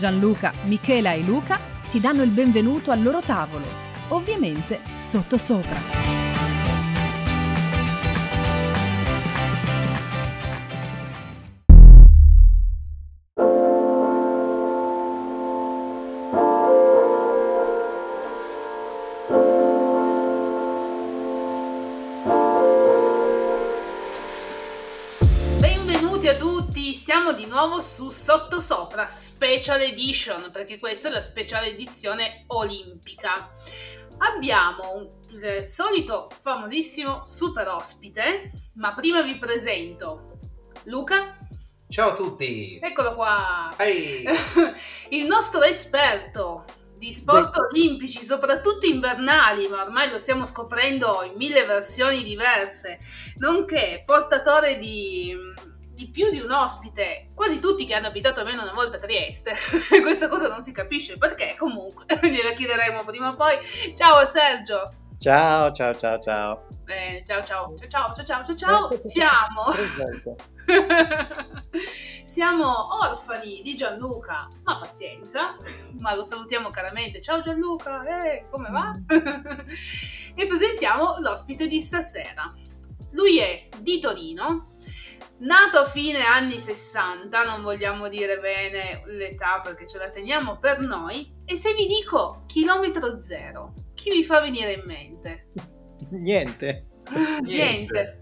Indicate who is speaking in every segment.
Speaker 1: Gianluca, Michela e Luca ti danno il benvenuto al loro tavolo, ovviamente sottosopra.
Speaker 2: Nuovo su Sottosopra Special Edition, perché questa è la speciale edizione olimpica. Abbiamo il solito famosissimo super ospite, ma prima vi presento Luca.
Speaker 3: Ciao a tutti!
Speaker 2: Eccolo qua!
Speaker 3: Hey.
Speaker 2: il nostro esperto di sport olimpici, soprattutto invernali, ma ormai lo stiamo scoprendo in mille versioni diverse, nonché portatore di di più di un ospite, quasi tutti che hanno abitato almeno una volta a Trieste. Questa cosa non si capisce perché, comunque, gliela chiederemo prima o poi. Ciao Sergio!
Speaker 4: Ciao, ciao, ciao, ciao.
Speaker 2: Eh, ciao, ciao, ciao, ciao, ciao, ciao, ciao. Siamo... Siamo orfani di Gianluca, ma pazienza, ma lo salutiamo caramente. Ciao Gianluca, eh, come va? e presentiamo l'ospite di stasera. Lui è di Torino, Nato a fine anni 60, non vogliamo dire bene l'età perché ce la teniamo per noi, e se vi dico chilometro zero, chi vi fa venire in mente?
Speaker 4: Niente.
Speaker 2: Niente.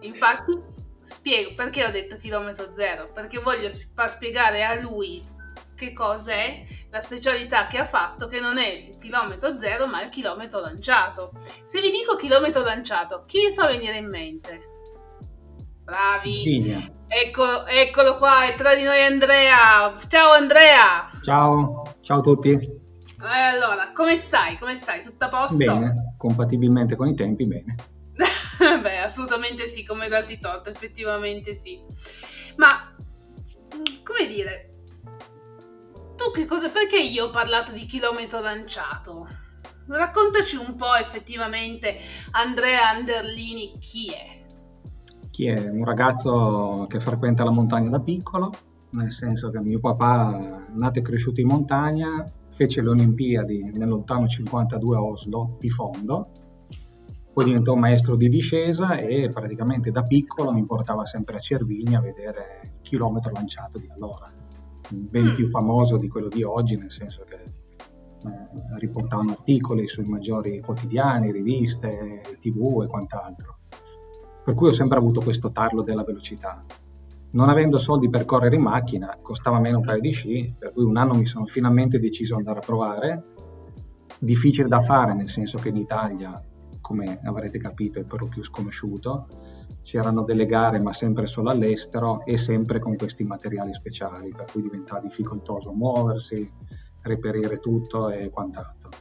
Speaker 2: Infatti, spiego perché ho detto chilometro zero, perché voglio far spiegare a lui che cosa è la specialità che ha fatto, che non è il chilometro zero, ma il chilometro lanciato. Se vi dico chilometro lanciato, chi vi fa venire in mente? Bravi. Ecco, eccolo qua, è tra di noi Andrea. Ciao Andrea.
Speaker 5: Ciao, ciao a tutti.
Speaker 2: Allora, come stai? Come stai? Tutto a posto?
Speaker 5: Bene, compatibilmente con i tempi, bene.
Speaker 2: Beh, assolutamente sì, come darti torto, effettivamente sì. Ma, come dire, tu che cosa, perché io ho parlato di chilometro lanciato? Raccontaci un po' effettivamente, Andrea Anderlini, chi è?
Speaker 5: Chi è un ragazzo che frequenta la montagna da piccolo, nel senso che mio papà, nato e cresciuto in montagna, fece le Olimpiadi nel lontano 52 a Oslo di fondo, poi diventò maestro di discesa e praticamente da piccolo mi portava sempre a Cervini a vedere il chilometro lanciato di allora, ben mm. più famoso di quello di oggi, nel senso che eh, riportavano articoli sui maggiori quotidiani, riviste, tv e quant'altro. Per cui ho sempre avuto questo tarlo della velocità. Non avendo soldi per correre in macchina, costava meno un paio di sci, per cui un anno mi sono finalmente deciso ad andare a provare. Difficile da fare, nel senso che in Italia, come avrete capito, è per lo più sconosciuto. C'erano delle gare, ma sempre solo all'estero e sempre con questi materiali speciali, per cui diventava difficoltoso muoversi, reperire tutto e quant'altro.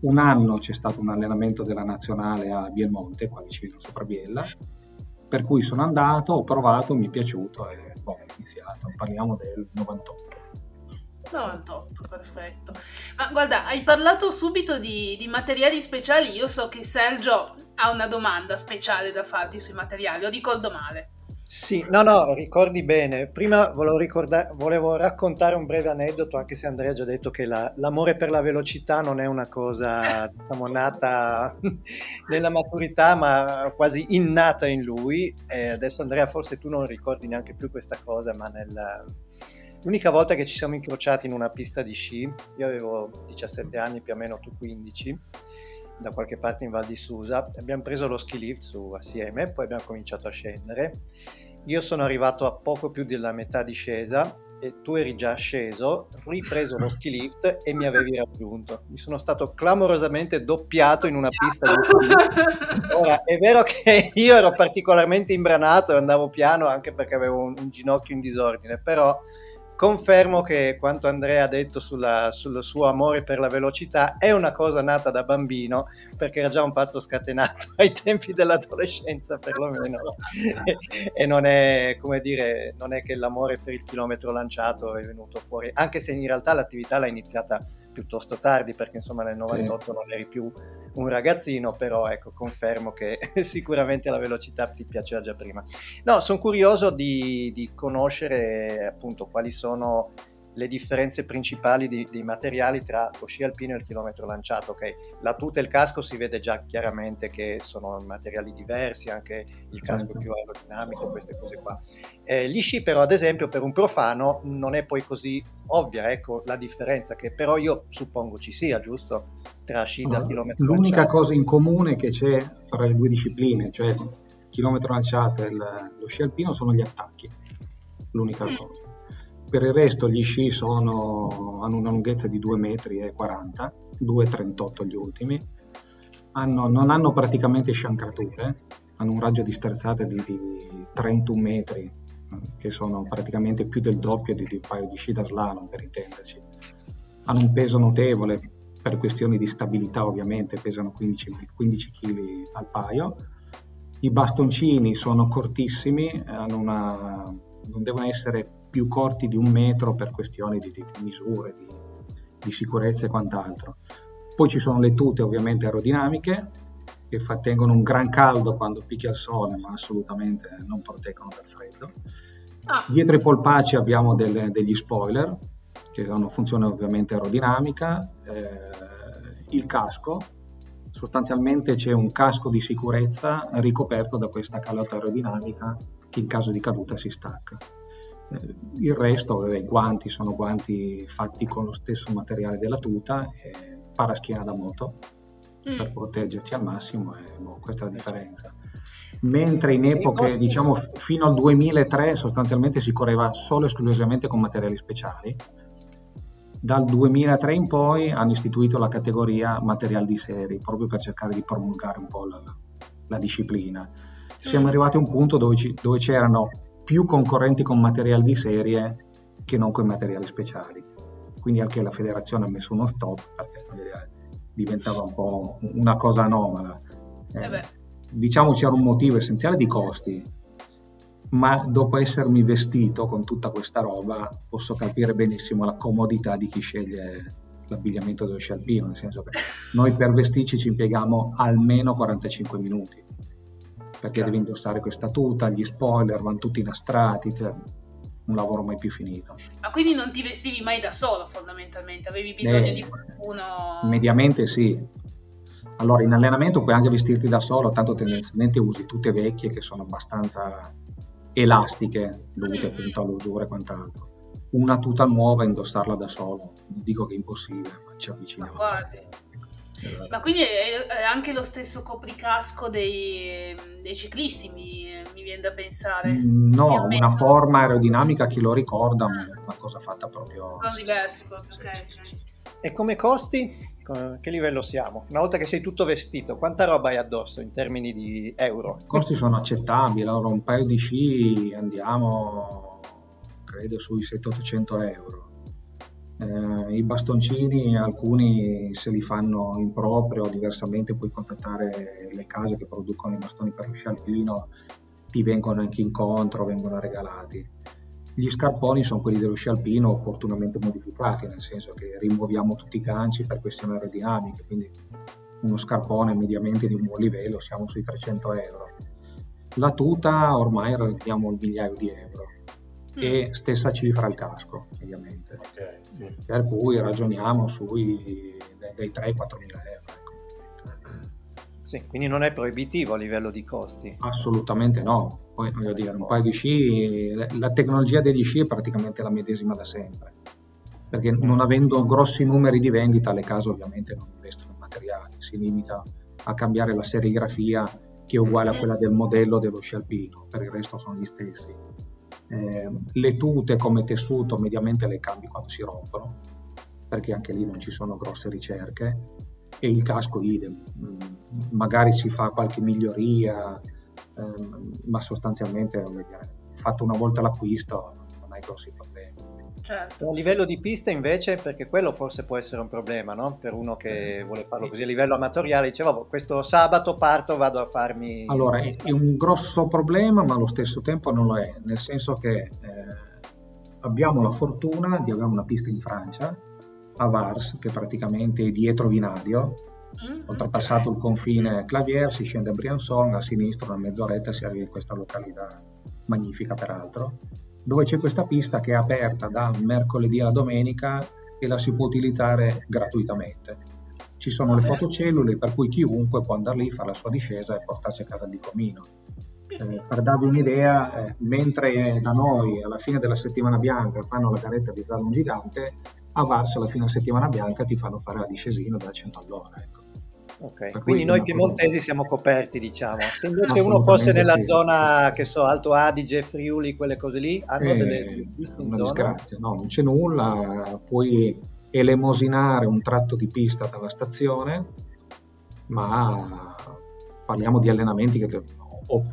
Speaker 5: Un anno c'è stato un allenamento della nazionale a Bielmonte, qua vicino sopra Biella, per cui sono andato, ho provato, mi è piaciuto e boh, ho iniziato. Parliamo del 98.
Speaker 2: 98, perfetto. Ma guarda, hai parlato subito di, di, materiali speciali. Io so che Sergio ha una domanda speciale da farti sui materiali, o ricordo male?
Speaker 4: Sì, no, no, ricordi bene. Prima volevo, ricorda- volevo raccontare un breve aneddoto, anche se Andrea ha già detto che la- l'amore per la velocità non è una cosa, diciamo, nata nella maturità, ma quasi innata in lui. E adesso Andrea, forse tu non ricordi neanche più questa cosa, ma nel... l'unica volta che ci siamo incrociati in una pista di sci, io avevo 17 anni, più o meno tu 15, da qualche parte in Val di Susa, abbiamo preso lo ski lift su assieme, poi abbiamo cominciato a scendere. Io sono arrivato a poco più della metà discesa e tu eri già sceso, ripreso lo ski lift e mi avevi raggiunto. Mi sono stato clamorosamente doppiato in una pista di sci. Ora, è vero che io ero particolarmente imbranato e andavo piano anche perché avevo un, un ginocchio in disordine, però confermo che quanto Andrea ha detto sulla, sul suo amore per la velocità è una cosa nata da bambino, perché era già un pazzo scatenato ai tempi dell'adolescenza perlomeno, e, e non è, come dire, non è che l'amore per il chilometro lanciato è venuto fuori, anche se in realtà l'attività l'ha iniziata piuttosto tardi, perché insomma nel 98 sì. non eri più un ragazzino, però ecco, confermo che sicuramente la velocità ti piaceva già prima. No, sono curioso di, di conoscere appunto quali sono le differenze principali di, dei materiali tra lo sci alpino e il chilometro lanciato. Okay? La tuta e il casco si vede già chiaramente che sono materiali diversi, anche il casco certo. più aerodinamico, queste cose qua. Eh, gli sci però, ad esempio, per un profano non è poi così ovvia, ecco la differenza che però io suppongo ci sia, giusto? Tra sci da chilometro
Speaker 5: L'unica lanciato. cosa in comune che c'è fra le due discipline, cioè il chilometro lanciato e il, lo sci alpino, sono gli attacchi. L'unica mm. cosa per il resto gli sci sono, hanno una lunghezza di 2,40 metri, 2,38 gli ultimi, hanno, non hanno praticamente sciancrature, hanno un raggio di sterzata di, di 31 metri, che sono praticamente più del doppio di, di un paio di sci da slalom per intenderci. Hanno un peso notevole per questioni di stabilità ovviamente, pesano 15, 15 kg al paio. I bastoncini sono cortissimi, una, non devono essere più corti di un metro per questioni di, di misure, di, di, sicurezza e quant'altro. Poi ci sono le tute ovviamente aerodinamiche che tengono un gran caldo quando picchia il sole, ma assolutamente non proteggono dal freddo. Ah. Dietro i polpacci abbiamo delle, degli spoiler che hanno funzione ovviamente aerodinamica, eh, il casco, sostanzialmente c'è un casco di sicurezza ricoperto da questa calotta aerodinamica che in caso di caduta si stacca. Eh, il resto, vabbè, i guanti sono guanti fatti con lo stesso materiale della tuta, e paraschiena da moto mm. per proteggerci al massimo, e boh, questa è la differenza. Mentre in epoche, diciamo, fino al 2003 sostanzialmente si correva solo e esclusivamente con materiali speciali. Dal 2003 in poi hanno istituito la categoria materiali di serie, proprio per cercare di promulgare un po' la, la disciplina. Siamo mm. arrivati a un punto dove, ci, dove c'erano più concorrenti con materiali di serie che non con materiali speciali. Quindi anche la federazione ha messo uno stop perché diventava un po' una cosa anomala. Eh, eh diciamo c'era un motivo essenziale di costi, ma dopo essermi vestito con tutta questa roba posso capire benissimo la comodità di chi sceglie l'abbigliamento dello sci alpino, nel senso che noi per vestirci ci impieghiamo almeno 45 minuti perché devi indossare questa tuta, gli spoiler vanno tutti inastrati, cioè un lavoro mai più finito.
Speaker 2: Ma quindi non ti vestivi mai da solo fondamentalmente, avevi bisogno eh, di qualcuno?
Speaker 5: Mediamente sì. Allora in allenamento puoi anche vestirti da solo, tanto tendenzialmente usi tutte vecchie che sono abbastanza elastiche, dovute mm-hmm. appunto all'usura e quant'altro. Una tuta nuova indossarla da solo, non dico che è impossibile, ma ci avviciniamo.
Speaker 2: Ma quasi. Esatto. Ma quindi è anche lo stesso copricasco dei, dei ciclisti, mi, mi, viene da pensare.
Speaker 5: Mm, no, una forma aerodinamica che lo ricorda, ma è una cosa fatta proprio...
Speaker 2: Sono diversi, ok. Sì,
Speaker 4: E come costi? Che livello siamo? Una volta che sei tutto vestito, quanta roba hai addosso in termini di euro?
Speaker 5: I costi sono accettabili, allora un paio di sci andiamo, credo, sui 700-800 euro eh, I bastoncini, alcuni se li fanno in proprio, diversamente puoi contattare le case che producono i bastoni per lo sci alpino, ti vengono anche incontro, vengono regalati. Gli scarponi sono quelli dello sci alpino opportunamente modificati, nel senso che rimuoviamo tutti i ganci per questioni aerodinamiche, quindi uno scarpone mediamente di un buon livello siamo sui 300 euro. La tuta ormai raggiungiamo il migliaio di euro e mm. stessa cifra al casco, ovviamente. Okay, sì. Per cui ragioniamo sui dai 3-4 mila euro. Ecco.
Speaker 4: Sì, quindi non è proibitivo a livello di costi?
Speaker 5: Assolutamente no. Poi voglio dire, un paio di sci, la tecnologia degli sci è praticamente la medesima da sempre. Perché non avendo grossi numeri di vendita, le case ovviamente non investono in materiali, si limita a cambiare la serigrafia che è uguale a mm. quella del modello dello sci alpino, per il resto sono gli stessi eh, le tute come tessuto mediamente le cambi quando si rompono, perché anche lì non ci sono grosse ricerche, e il casco idem. Mm, magari si fa qualche miglioria, ehm, ma sostanzialmente fatto una volta l'acquisto non hai grossi problemi.
Speaker 2: Certo.
Speaker 4: A livello di pista invece, perché quello forse può essere un problema, no? Per uno che vuole farlo così a livello amatoriale, diceva, questo sabato parto, vado a farmi...
Speaker 5: Allora, è, un grosso problema, ma allo stesso tempo non lo è, nel senso che eh, abbiamo la fortuna di avere una pista in Francia, a Vars, che praticamente è dietro Vinadio,
Speaker 2: Mm,
Speaker 5: oltrepassato il confine Clavier, si scende a Briançon, a sinistra una mezz'oretta si arriva in questa località magnifica peraltro, dove c'è questa pista che è aperta da mercoledì alla domenica e la si può utilizzare gratuitamente. Ci sono le fotocellule per cui chiunque può andare lì, fare la sua discesa e portarsi a casa il comino. Eh, per darvi un'idea, eh, mentre da noi alla fine della settimana bianca fanno la caretta di slalom gigante, a Vars alla fine della settimana bianca ti fanno fare la discesina da 100 all'ora. Ecco.
Speaker 4: Ok,
Speaker 5: Per
Speaker 4: quindi
Speaker 5: cui
Speaker 4: noi
Speaker 5: cosa-
Speaker 4: piemontesi siamo coperti, diciamo. Se invece uno fosse nella
Speaker 5: sì.
Speaker 4: zona, che so, Alto Adige, Friuli, quelle cose lì, hanno
Speaker 5: Eh,
Speaker 4: delle, piste in
Speaker 5: una
Speaker 4: zona?
Speaker 5: disgrazia, no, non c'è nulla, puoi elemosinare un tratto di pista dalla stazione, ma parliamo di allenamenti che...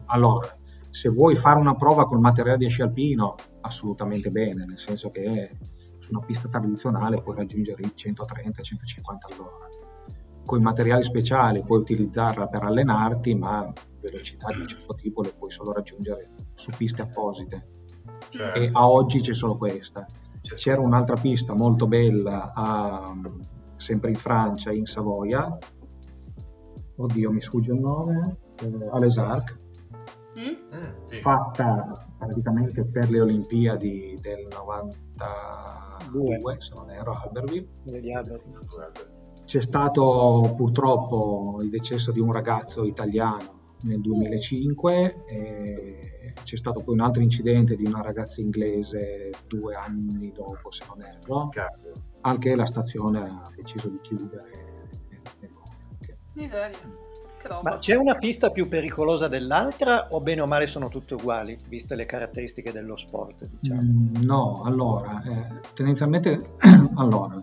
Speaker 5: allora, se vuoi fare una prova col materiale di sci alpino, assolutamente bene, nel senso che su una pista tradizionale puoi raggiungere i 130-150 all'ora. Con i materiali speciali puoi utilizzarla per allenarti, ma velocità di un certo tipo le puoi solo raggiungere su piste apposite
Speaker 3: Certo.
Speaker 5: e a oggi c'è solo questa. C'era un'altra pista molto bella a- sempre in Francia, in Savoia. Oddio, mi sfugge il nome. Eh, a Les Arcs,
Speaker 2: Mm?
Speaker 3: Mm, sì.
Speaker 5: fatta praticamente per le Olimpiadi del 92, se non erro, a Albertville. C'è stato purtroppo il decesso di un ragazzo italiano nel 2005 e c'è stato poi un altro incidente di una ragazza inglese due anni dopo, se non erro,
Speaker 3: Cavolo.
Speaker 5: anche la stazione ha deciso di chiudere.
Speaker 2: Miseria. Che roba.
Speaker 4: Ma c'è una pista più pericolosa dell'altra o bene o male sono tutte uguali, viste le caratteristiche dello sport, diciamo?
Speaker 5: Mm, No, allora, eh, tendenzialmente, allora,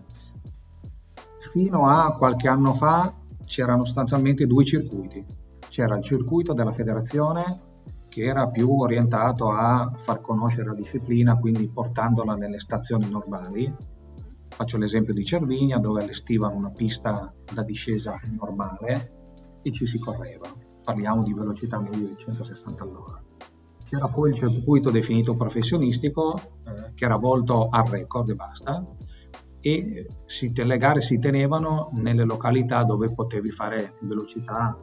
Speaker 5: fino a qualche anno fa c'erano sostanzialmente due circuiti. C'era il circuito della federazione che era più orientato a far conoscere la disciplina, quindi portandola nelle stazioni normali. Faccio l'esempio di Cervinia dove allestivano una pista da discesa normale e ci si correva. Parliamo di velocità medie di 160 all'ora. C'era poi il circuito definito professionistico eh, che era volto al record e basta e si le gare si tenevano nelle località dove potevi fare velocità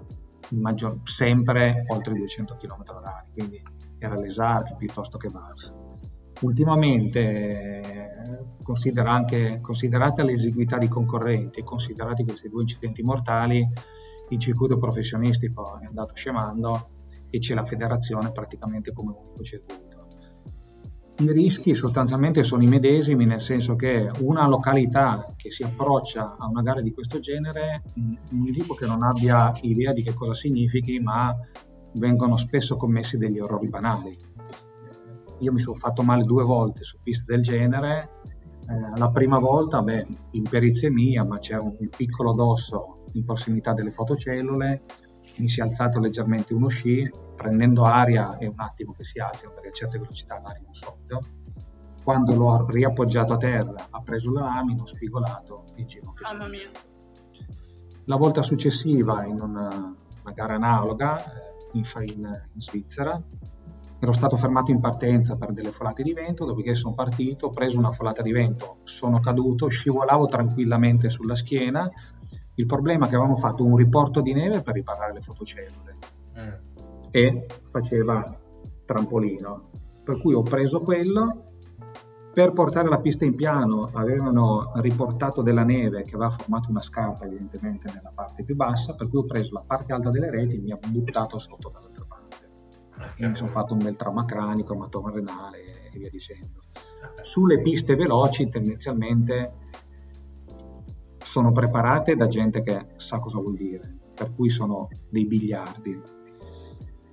Speaker 5: maggior- sempre oltre i 200 km h quindi era l'Esarc piuttosto che Vars. Ultimamente, considera anche, considerate l'esiguità di concorrenti e considerati questi due incidenti mortali, il circuito professionistico è andato scemando e c'è la federazione praticamente come unico circuito. I rischi sostanzialmente sono i medesimi, nel senso che una località che si approccia a una gara di questo genere, non dico che non abbia idea di che cosa significhi, ma vengono spesso commessi degli errori banali. Eh, Io mi sono fatto male due volte su piste del genere. Eh, la prima volta, beh, mia, ma c'era un piccolo dosso in prossimità delle fotocellule, mi si è alzato leggermente uno sci, prendendo aria è un attimo che si alza, perché a certe velocità l'aria non solito. Quando l'ho riappoggiato a terra, ha preso la lamina, ho spigolato il ginocchio. si è
Speaker 2: Mamma mia.
Speaker 5: La volta successiva, in una, una gara analoga, eh, in, in, in Svizzera, ero stato fermato in partenza per delle folate di vento, dopodiché sono partito, ho preso una folata di vento, sono caduto, scivolavo tranquillamente sulla schiena. Il problema è che avevamo fatto un riporto di neve per riparare le fotocellule
Speaker 3: Mm.
Speaker 5: E faceva trampolino. Per cui ho preso quello. Per portare la pista in piano avevano riportato della neve che aveva formato una scarpa evidentemente nella parte più bassa, per cui ho preso la parte alta delle reti e mi ha buttato sotto dall'altra parte. Quindi mi sono fatto un bel trauma cranico, ematoma renale e via dicendo. Sulle piste veloci tendenzialmente sono preparate da gente che sa cosa vuol dire, per cui sono dei biliardi.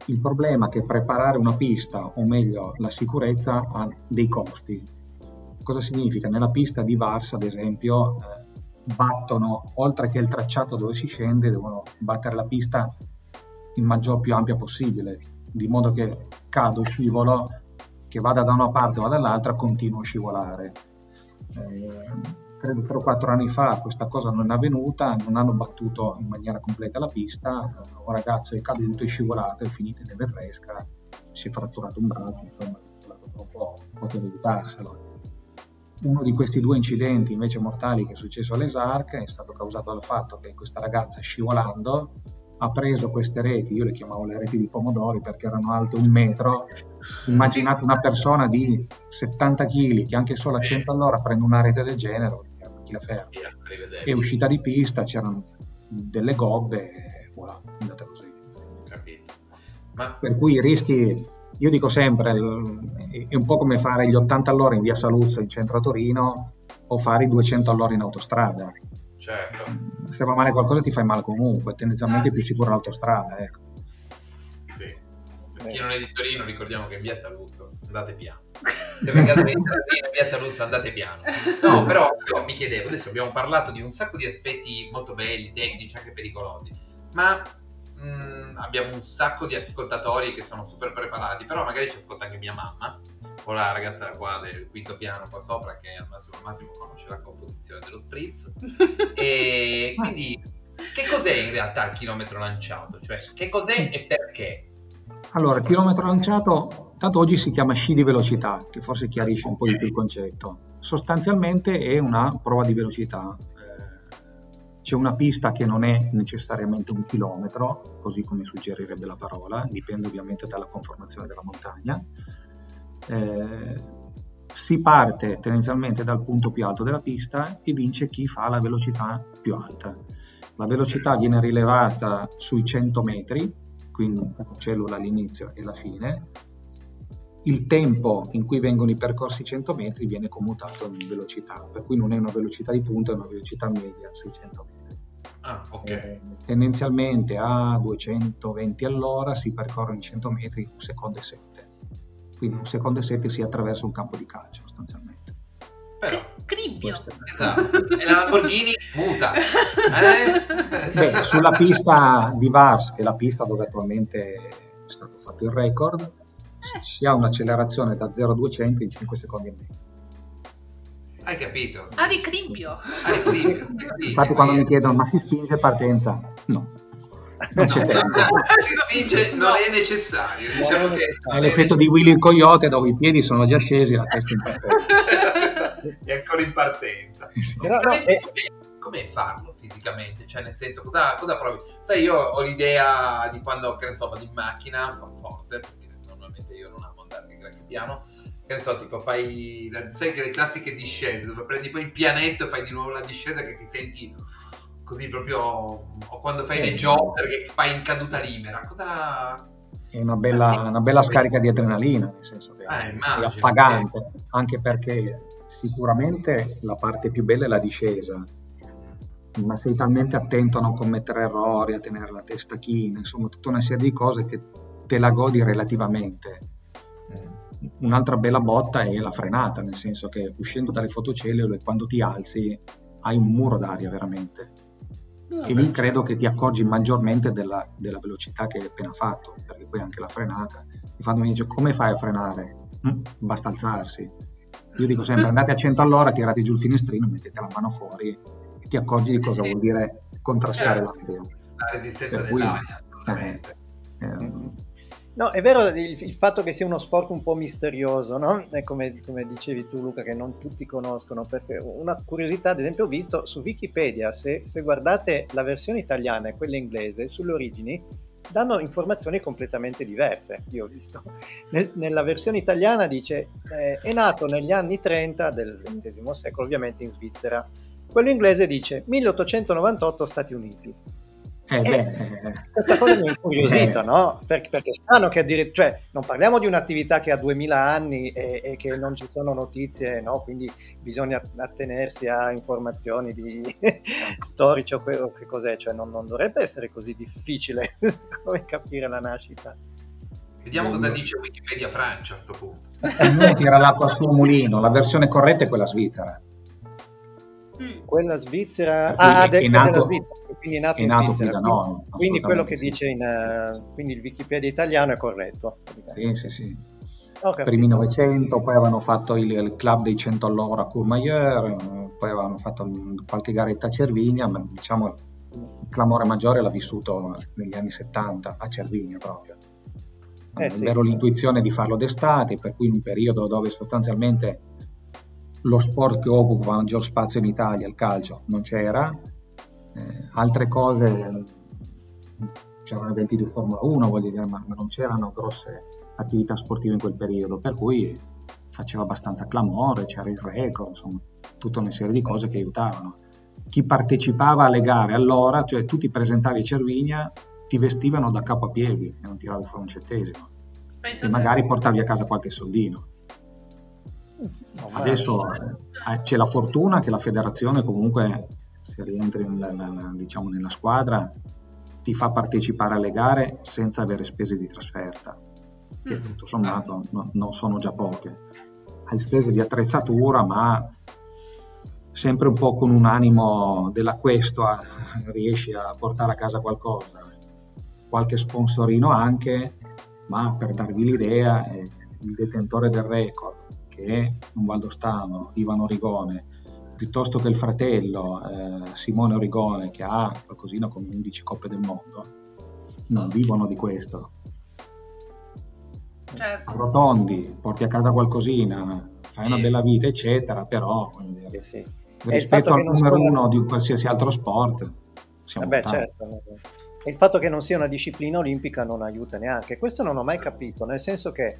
Speaker 5: Il problema è che preparare una pista, o meglio la sicurezza, ha dei costi. Cosa significa? Nella pista di Vars, ad esempio, eh, battono, oltre che il tracciato dove si scende, devono battere la pista il maggior più ampia possibile, di modo che cado, scivolo, che vada da una parte o dall'altra, continuo a scivolare. Eh, credo 3 o 4 anni fa questa cosa non è avvenuta, non hanno battuto in maniera completa la pista, un ragazzo è caduto, è scivolato, è finito in fresca, si è fratturato un braccio, insomma, troppo poteva evitarselo. Uno di questi due incidenti invece mortali che è successo alle SARC è stato causato dal fatto che questa ragazza scivolando ha preso queste reti, io le chiamavo le reti di pomodori perché erano alte un metro, immaginate una persona di 70 kg che anche solo a 100 all'ora prende una rete del genere, la ferma. È uscita di pista, c'erano delle gobbe e voilà, è andata così. Capito. Ma... Per cui i rischi, io dico sempre, è un po' come fare gli 80 all'ora in via Saluzzo in centro a Torino o fare i 200 all'ora in autostrada
Speaker 3: Certo.
Speaker 5: Se va male qualcosa ti fai male comunque, tendenzialmente ah, sì. è più sicuro l'autostrada. Ecco.
Speaker 3: Chi non è di Torino ricordiamo che in via Saluzzo andate piano. Se venite in via Saluzzo andate piano. No, però io mi chiedevo, adesso abbiamo parlato di un sacco di aspetti molto belli, tecnici, anche pericolosi, ma mh, mm, abbiamo un sacco di ascoltatori che sono super preparati, però magari ci ascolta anche mia mamma o la ragazza qua del quinto piano qua sopra che al massimo, al massimo conosce la composizione dello spritz e quindi che cos'è in realtà il chilometro lanciato? Cioè che cos'è e perché?
Speaker 5: Allora, il chilometro lanciato, tanto oggi si chiama sci di velocità, che forse chiarisce un po' di più il concetto. Sostanzialmente è una prova di velocità. Eh, c'è una pista che non è necessariamente un chilometro, così come suggerirebbe la parola, dipende ovviamente dalla conformazione della montagna eh, si parte tendenzialmente dal punto più alto della pista e vince chi fa la velocità più alta. La velocità viene rilevata sui 100 metri, quindi cellula all'inizio e alla fine. Il tempo in cui vengono i percorsi 100 metri viene commutato in velocità, per cui non è una velocità di punta, è una velocità media sui 100 metri.
Speaker 3: Ah, okay.
Speaker 5: eh, tendenzialmente a 220 all'ora si percorrono i 100 metri in un secondo e 7 quindi un secondo set si attraversa un campo di calcio sostanzialmente.
Speaker 2: Però, Cribbio.
Speaker 3: Esatto. E la Lamborghini muta. Eh?
Speaker 5: Beh, sulla pista di Vars, che è la pista dove attualmente è stato fatto il record, eh. si ha un'accelerazione da 0 a 200 in 5 secondi e mezzo.
Speaker 3: Hai capito?
Speaker 2: Ah, di cribbio.
Speaker 3: Ah, di cribbio.
Speaker 5: Infatti quando mi chiedono ma si spinge partenza? No.
Speaker 3: Non c'è tempo. si spinge, non è necessario. Diciamo che
Speaker 5: è l'effetto di Willy il coyote dove i piedi sono già scesi e la testa in partenza.
Speaker 3: è ancora in partenza. Però, no, è... come farlo fisicamente? Cioè, nel senso, cosa, cosa, provi? Sai, io ho l'idea di quando, che ne so, vado in macchina, forte, perché normalmente io non amo andare in granché piano, che ne so, tipo fai, sai che le classiche discese, dove prendi poi il pianetto e fai di nuovo la discesa che ti senti così proprio, o quando fai le jogger che fai in caduta libera, cosa...
Speaker 5: È una bella, una bella scarica di adrenalina, nel senso che eh, immagino, è appagante, anche perché sicuramente la parte più bella è la discesa, ma sei talmente attento a non commettere errori, a tenere la testa china, insomma tutta una serie di cose che te la godi relativamente. Un'altra bella botta è la frenata, nel senso che uscendo dalle fotocellule, quando ti alzi, hai un muro d'aria veramente e lì credo che ti accorgi maggiormente della, della, velocità che hai appena fatto, perché poi anche la frenata. Mi fanno dire come fai a frenare? Mm, basta alzarsi. Io dico sempre andate a 100 all'ora, tirate giù il finestrino, mettete la mano fuori e ti accorgi di cosa sì. vuol dire contrastare
Speaker 3: certo. l'aria. La resistenza per dell'aria, assolutamente. Eh,
Speaker 4: eh, No, è vero il, il, fatto che sia uno sport un po' misterioso, no? È come, come, dicevi tu Luca, che non tutti conoscono, perché una curiosità, ad esempio, ho visto su Wikipedia, se, se guardate la versione italiana e quella inglese, sulle origini, danno informazioni completamente diverse. Io ho visto. Nel, nella versione italiana dice eh, è nato negli anni 30 del XX secolo, ovviamente in Svizzera. Quello inglese dice 1898 Stati Uniti. Eh, eh, questa cosa mi ha incuriosito, eh. no? Perché, perché sanno che addirittura, cioè, non parliamo di un'attività che ha 2000 anni e, e che non ci sono notizie, no? Quindi bisogna attenersi a informazioni di storici o quello che cos'è, cioè non, non dovrebbe essere così difficile come capire la nascita.
Speaker 3: Vediamo cosa dice Wikipedia Francia a questo punto.
Speaker 5: Ognuno tira l'acqua sul mulino, la versione corretta è quella svizzera.
Speaker 4: Mm. Quella svizzera,
Speaker 5: ah, è, nato, Svizzera, quindi è nato, è nato Svizzera, da noi.
Speaker 4: Quindi quello che dice in, uh, quindi il Wikipedia italiano è corretto.
Speaker 5: Sì, sì, sì. primi 900, poi avevano fatto il, il, club dei 100 all'ora a Courmayeur, poi avevano fatto qualche garetta a Cervinia, ma diciamo il clamore maggiore l'ha vissuto negli anni 70 a Cervinia proprio. Eh, sì. Ero l'intuizione di farlo d'estate, per cui in un periodo dove sostanzialmente lo sport che occupa maggior spazio in Italia, il calcio, non c'era, eh, altre cose, c'erano eventi di Formula 1, voglio dire, ma, ma non c'erano grosse attività sportive in quel periodo, per cui faceva abbastanza clamore, c'era il record, insomma, tutta una serie di cose che aiutavano. Chi partecipava alle gare allora, cioè tu ti presentavi a Cervinia, ti vestivano da capo a piedi e non tiravi fuori un centesimo. Penso e magari portavi a casa qualche soldino. Adesso eh, c'è la fortuna che la federazione comunque, se rientri nella, diciamo, nella squadra, ti fa partecipare alle gare senza avere spese di trasferta, che mm. tutto sommato no, non sono già poche. Hai spese di attrezzatura, ma sempre un po' con un animo della questua riesci a portare a casa qualcosa. Qualche sponsorino anche, ma per darvi l'idea, il detentore del record che è un valdostano, Ivano Origone, piuttosto che il fratello eh, Simone Origone che ha qualcosina come 11 coppe del mondo, non vivono di questo. Certo. Arrotondi, porti a casa qualcosina, fai sì. una bella vita, eccetera, però dire, sì. rispetto al numero sono... uno di qualsiasi altro sport, siamo
Speaker 4: beh, certo. E il fatto che non sia una disciplina olimpica non aiuta neanche. Questo non ho mai capito, nel senso che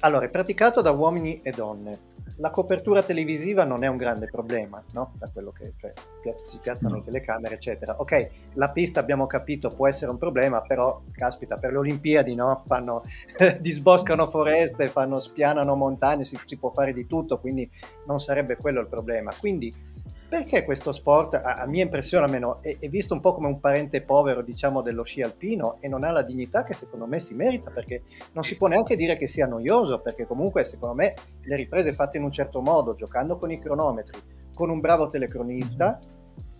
Speaker 4: allora, è praticato da uomini e donne. La copertura televisiva non è un grande problema, no? Da quello che cioè, si piazzano le telecamere, eccetera. Ok, la pista abbiamo capito può essere un problema, però, caspita, per le Olimpiadi, no? Fanno, disboscano foreste, fanno, spianano montagne, si, si può fare di tutto, quindi non sarebbe quello il problema. Quindi perché questo sport, a, mia impressione almeno, è, è, visto un po' come un parente povero, diciamo, dello sci alpino e non ha la dignità che secondo me si merita, perché non si può neanche dire che sia noioso, perché comunque secondo me le riprese fatte in un certo modo, giocando con i cronometri, con un bravo telecronista,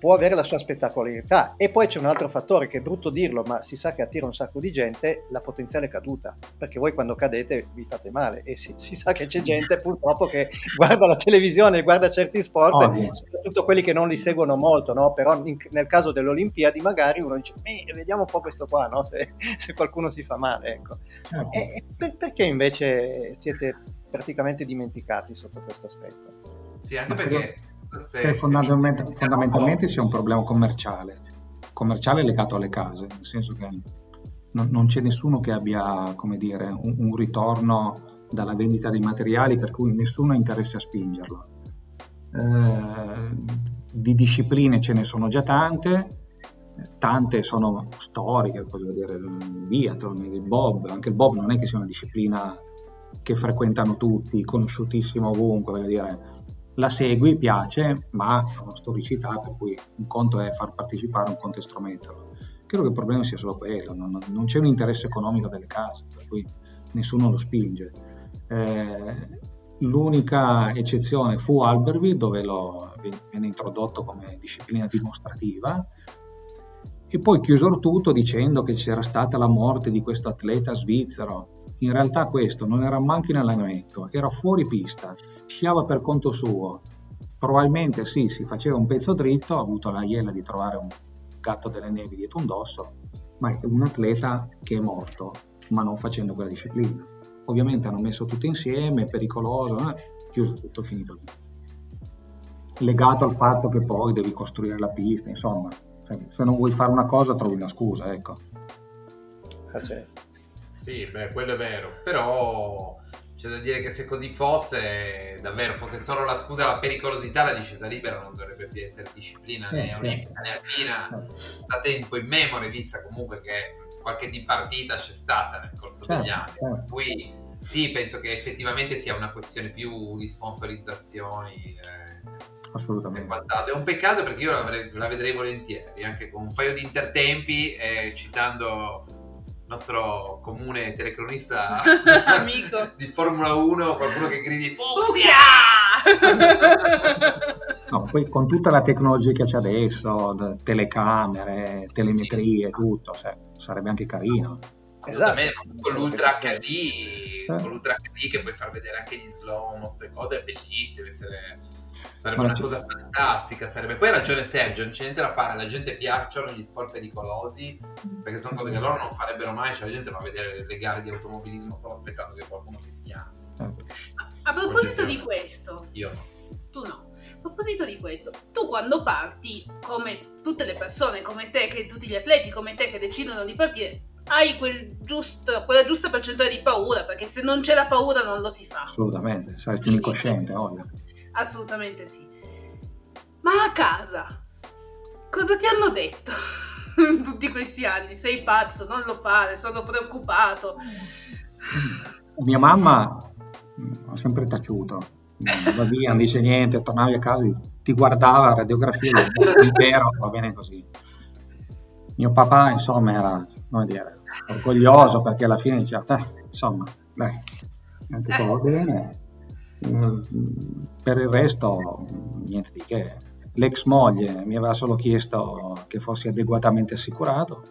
Speaker 4: può avere la sua spettacolarità. E poi c'è un altro fattore che è brutto dirlo, ma si sa che attira un sacco di gente, la potenziale caduta, perché voi quando cadete vi fate male e si, si sa che c'è gente purtroppo che guarda la televisione, guarda certi sport, oh, soprattutto quelli che non li seguono molto, no? però in, nel caso delle Olimpiadi magari uno dice, eh, vediamo un po' questo qua, no? se, se, qualcuno si fa male. Ecco. Certo. E, per, perché invece siete praticamente dimenticati sotto questo aspetto?
Speaker 3: Sì, anche perché
Speaker 5: cioè, fondamentalmente, fondamentalmente sia un problema commerciale, commerciale legato alle case, nel senso che non, non c'è nessuno che abbia, come dire, un, un, ritorno dalla vendita dei materiali per cui nessuno ha interesse a spingerlo. Eh, di discipline ce ne sono già tante, tante sono storiche, voglio dire, il biathlon, il bob, anche il bob non è che sia una disciplina che frequentano tutti, conosciutissima ovunque, voglio dire, la segui, piace, ma ha una storicità per cui un conto è far partecipare, un conto è strometterlo. Credo che il problema sia solo quello, non, non c'è un interesse economico delle case, per cui nessuno lo spinge. Eh, l'unica eccezione fu Alberville, dove lo, viene introdotto come disciplina dimostrativa, e poi chiusero tutto dicendo che c'era stata la morte di questo atleta svizzero. In realtà questo non era manco in allenamento, era fuori pista, sciava per conto suo. Probabilmente sì, si faceva un pezzo dritto, ha avuto la iella di trovare un gatto delle nevi dietro un dosso, ma è un atleta che è morto, ma non facendo quella disciplina. Ovviamente hanno messo tutto insieme, pericoloso, eh? chiuso tutto, finito lì. Legato al fatto che poi devi costruire la pista, insomma, se non vuoi fare una cosa trovi una scusa, ecco.
Speaker 3: Ah, certo. Sì, beh, quello è vero, però c'è da dire che se così fosse, davvero, fosse solo la scusa la pericolosità, la discesa libera non dovrebbe più essere disciplina né eh, olimpica né alpina da tempo in memoria, vista comunque che qualche dipartita c'è stata nel corso certo, degli anni. Certo. Per cui sì, penso che effettivamente sia una questione più di sponsorizzazioni. Eh,
Speaker 5: assolutamente.
Speaker 3: È un peccato perché io la, la, vedrei volentieri, anche con un paio di intertempi, eh, citando il nostro comune telecronista
Speaker 2: amico
Speaker 3: di Formula 1, qualcuno che gridi
Speaker 2: Fuxia!
Speaker 5: no, poi con tutta la tecnologia che c'è adesso, telecamere, telemetrie, tutto, cioè, sarebbe anche carino.
Speaker 3: Assolutamente,
Speaker 4: Esatto.
Speaker 3: con l'Ultra HD,
Speaker 5: Eh.
Speaker 3: con l'Ultra HD che puoi far vedere anche gli slow, queste cose, è bellissimo, deve essere... Sarebbe
Speaker 5: Ma
Speaker 3: una
Speaker 5: c'è-
Speaker 3: cosa fantastica, sarebbe... Poi ha ragione Sergio, non c'è niente da fare, alla gente piacciono gli sport pericolosi, perché sono cose che loro non farebbero mai, cioè la gente va a vedere le gare di automobilismo solo aspettando che qualcuno si schianti.
Speaker 2: A proposito di questo,
Speaker 3: Io no.
Speaker 2: tu no. A proposito di questo, tu quando parti, come tutte le persone come te, che tutti gli atleti come te che decidono di partire, hai quel giusto, quella giusta percentuale di paura, perché se non c'è la paura non lo si fa.
Speaker 5: Assolutamente, saresti un incosciente, ovvio.
Speaker 2: Assolutamente sì. Ma a casa, cosa ti hanno detto tutti questi anni? Sei pazzo, non lo fare, sono preoccupato.
Speaker 5: Mia mamma ha sempre taciuto, va via, non dice niente, tornavi a casa, ti guardava la radiografia, il vero, va bene così. Mio papà, insomma, era, come dire, orgoglioso perché alla fine diceva, "Eh, insomma, dai, è tutto va bene. Mm, Per il resto, niente di che. L'ex moglie mi aveva solo chiesto che fossi adeguatamente assicurato.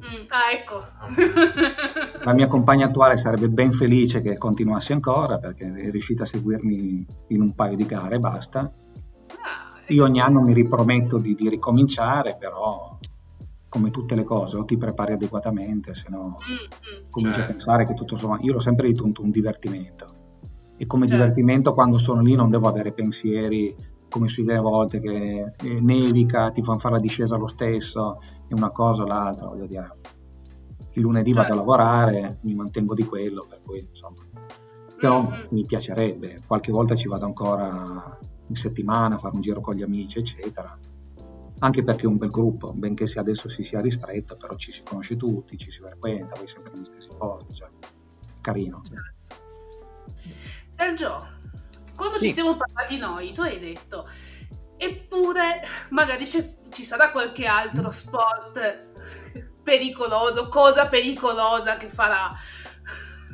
Speaker 2: Mm, ah, ecco.
Speaker 5: La mia compagna attuale sarebbe ben felice che continuassi ancora perché è riuscita a seguirmi in un paio di gare e basta.
Speaker 2: Ah,
Speaker 5: Io ogni anno mi riprometto di, di ricominciare, però come tutte le cose o ti prepari adeguatamente, se no
Speaker 2: mm, mm.
Speaker 5: cominci a
Speaker 3: Certo.
Speaker 5: pensare che tutto sommato... Io l'ho sempre ritenuto un divertimento e come
Speaker 2: Certo.
Speaker 5: divertimento quando sono lì non devo avere pensieri come succede a volte che eh, nevica, ti fanno fare la discesa lo stesso e una cosa o l'altra, voglio dire. Il lunedì vado a
Speaker 2: Certo.
Speaker 5: lavorare, mi mantengo di quello, per cui insomma. Però
Speaker 2: Mm, mm.
Speaker 5: mi piacerebbe, qualche volta ci vado ancora in settimana a fare un giro con gli amici, eccetera. Anche perché è un bel gruppo, benché adesso si sia ristretto, però ci si conosce tutti, ci si frequenta, vai sempre negli stessi posti, cioè, carino.
Speaker 2: Sergio, quando
Speaker 4: Sì.
Speaker 2: ci siamo parlati noi, tu hai detto, eppure magari ci sarà qualche altro sport pericoloso, cosa pericolosa che farà.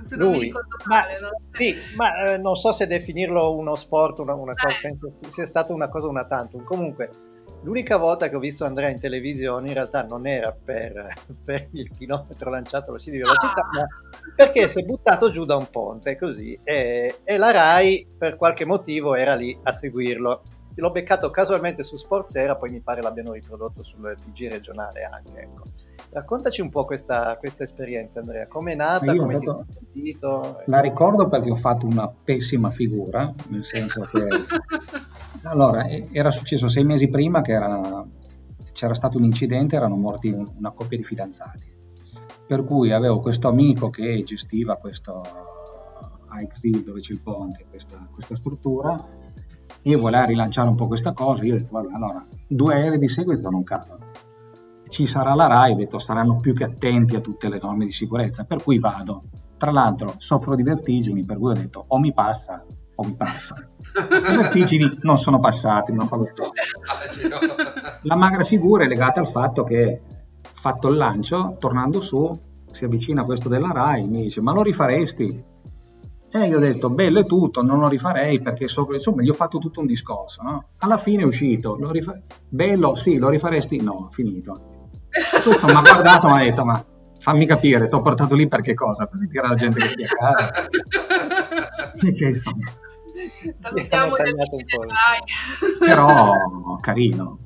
Speaker 2: Se non mi
Speaker 4: Lui.
Speaker 2: ricordo
Speaker 4: Ma,
Speaker 2: male, no?
Speaker 4: sì, ma eh, non so se definirlo uno sport, una, una cosa,
Speaker 2: Eh.
Speaker 4: penso sia stata una cosa una tantum. Comunque, l'unica volta che ho visto Andrea in televisione in realtà non era per, per il chilometro lanciato allo sci di velocità,
Speaker 2: Ah.
Speaker 4: ma perché si è buttato giù da un ponte così e, e la RAI per qualche motivo era lì a seguirlo. L'ho beccato casualmente su Sportsera, poi mi pare l'abbiano riprodotto sul TG regionale anche. Ecco. Raccontaci un po' questa, questa esperienza, Andrea. Come è nata?
Speaker 5: Io
Speaker 4: Come sei sentito?
Speaker 5: La ricordo perché ho fatto una pessima figura, nel senso che allora era successo sei mesi prima che era- c'era stato un incidente, erano morti un- una coppia di fidanzati. Per cui avevo questo amico che gestiva questo Hikeville dove c'è il ponte, questa, questa struttura, e voleva rilanciare un po' questa cosa. Io ho detto, vabbè, allora, due aerei di seguito non cadono. Ci sarà la RAI, ho detto, saranno più che attenti a tutte le norme di sicurezza, per cui vado. Tra l'altro soffro di vertigini, per cui ho detto o mi passa passa. I vertigini non sono passati, non fa lo stesso. La magra figura è legata al fatto che, fatto il lancio, tornando su, si avvicina a questo della RAI, mi dice, ma lo rifaresti? E io ho detto, bello è tutto, non lo rifarei perché sopra, insomma gli ho fatto tutto un discorso, no? Alla fine è uscito, rifa- bello, sì, lo rifaresti? No, finito. Questo mi ha guardato e mi ha detto, ma fammi capire, ti ho portato lì per che cosa? Per dire alla gente che stia a casa? Che, insomma,
Speaker 2: Salutiamo gli amici del Rai.
Speaker 5: però carino.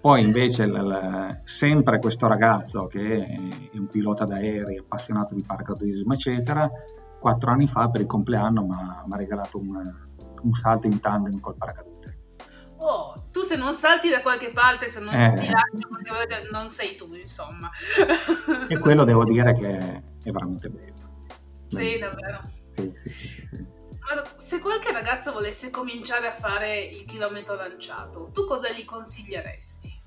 Speaker 5: Poi invece l- l- sempre questo ragazzo che è un pilota d'aerei, appassionato di paracadutismo, eccetera, quattro anni fa per il compleanno mi ha regalato un, un salto in tandem col paracadute.
Speaker 2: Oh, tu se non salti da qualche parte, se non
Speaker 5: Eh.
Speaker 2: ti lanci volta, non sei tu, insomma.
Speaker 5: E quello devo dire che è veramente bello.
Speaker 2: Sì, davvero.
Speaker 5: Sì, sì, sì, sì, sì.
Speaker 2: Ma se qualche ragazzo volesse cominciare a fare il chilometro lanciato, tu cosa gli consiglieresti?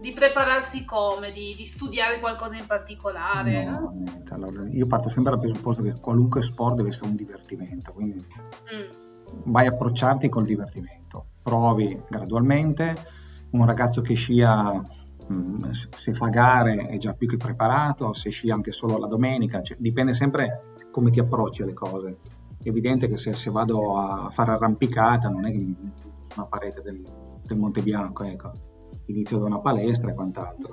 Speaker 2: Di prepararsi come? Di, di studiare qualcosa in particolare?
Speaker 5: No,
Speaker 2: no?
Speaker 5: niente. Allora, io parto sempre dal presupposto che qualunque sport deve essere un divertimento, quindi
Speaker 2: Mm.
Speaker 5: vai a approcciarti col divertimento, provi gradualmente, un ragazzo che scia mh, se fa gare è già più che preparato, se scia anche solo la domenica, cioè, dipende sempre come ti approcci alle cose. È evidente che se, se vado a fare arrampicata non è che mi metto una parete del, del Monte Bianco, ecco, inizio da una palestra e quant'altro.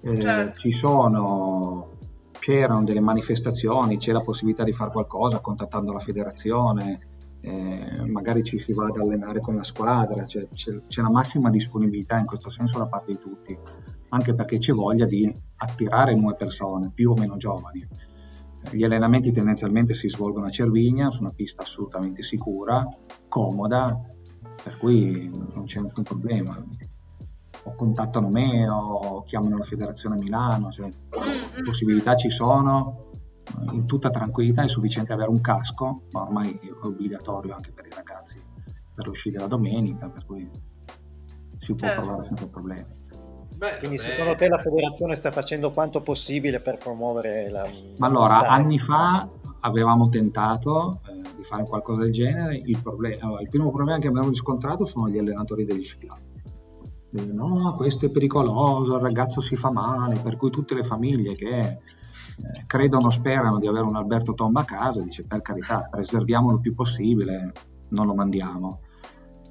Speaker 5: Eh,
Speaker 2: Certo.
Speaker 5: Ci sono c'erano delle manifestazioni, c'è la possibilità di fare qualcosa contattando la federazione, eh, magari ci si va ad allenare con la squadra, c'è, c'è, c'è la massima disponibilità in questo senso da parte di tutti, anche perché c'è voglia di attirare nuove persone, più o meno giovani. Gli allenamenti tendenzialmente si svolgono a Cervigna, su una pista assolutamente sicura, comoda, per cui non c'è nessun problema. O contattano me o chiamano la federazione a Milano, cioè, mm, mm. possibilità ci sono, in tutta tranquillità è sufficiente avere un casco, ma ormai è obbligatorio anche per i ragazzi per l'uscita la domenica, per cui si può certo. provare senza problemi.
Speaker 4: Beh, Quindi secondo te la federazione sta facendo quanto possibile per promuovere la...
Speaker 5: Ma allora, la... anni fa avevamo tentato eh, di fare qualcosa del genere, il, problema, allora, il primo problema che abbiamo riscontrato sono gli allenatori degli ciclabili. No, questo è pericoloso, il ragazzo si fa male, per cui tutte le famiglie che eh, credono, sperano di avere un Alberto Tomba a casa, dice per carità, preserviamolo il più possibile, non lo mandiamo.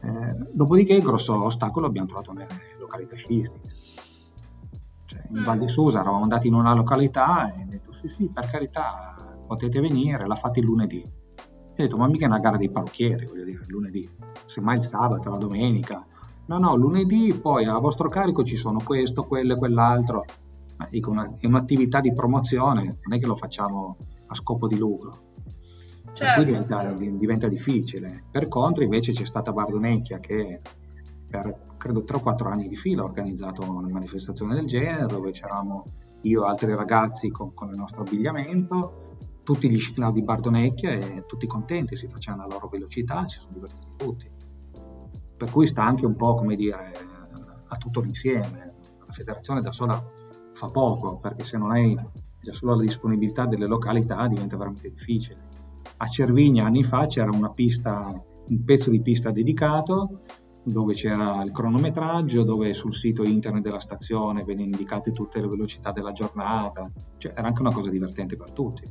Speaker 5: Eh, dopodiché il grosso ostacolo abbiamo trovato nelle località sciistiche cioè, in Val di Susa eravamo andati in una località e ho detto sì sì per carità potete venire, la fate il lunedì. E ho detto ma mica è una gara dei parrucchieri, voglio dire, il lunedì, semmai il sabato, la domenica. No, no, lunedì poi a vostro carico ci sono questo, quello e quell'altro. Ma dico, una, è un'attività di promozione, non è che lo facciamo a scopo di lucro. Certo. Per diventa, diventa difficile. Per contro invece c'è stata Bardonecchia che per credo 3 o 4 anni di fila ho organizzato una manifestazione del genere dove c'eravamo io e altri ragazzi con, con il nostro abbigliamento, tutti gli sci di Bardonecchia e tutti contenti, si facevano la loro velocità, ci sono divertiti tutti. Per cui sta anche un po' come dire a tutto l'insieme. La federazione da sola fa poco perché se non hai già solo la disponibilità delle località diventa veramente difficile. A Cervigna anni fa c'era una pista, un pezzo di pista dedicato dove c'era il cronometraggio, dove sul sito internet della stazione venivano indicate tutte le velocità della giornata, cioè era anche una cosa divertente per tutti.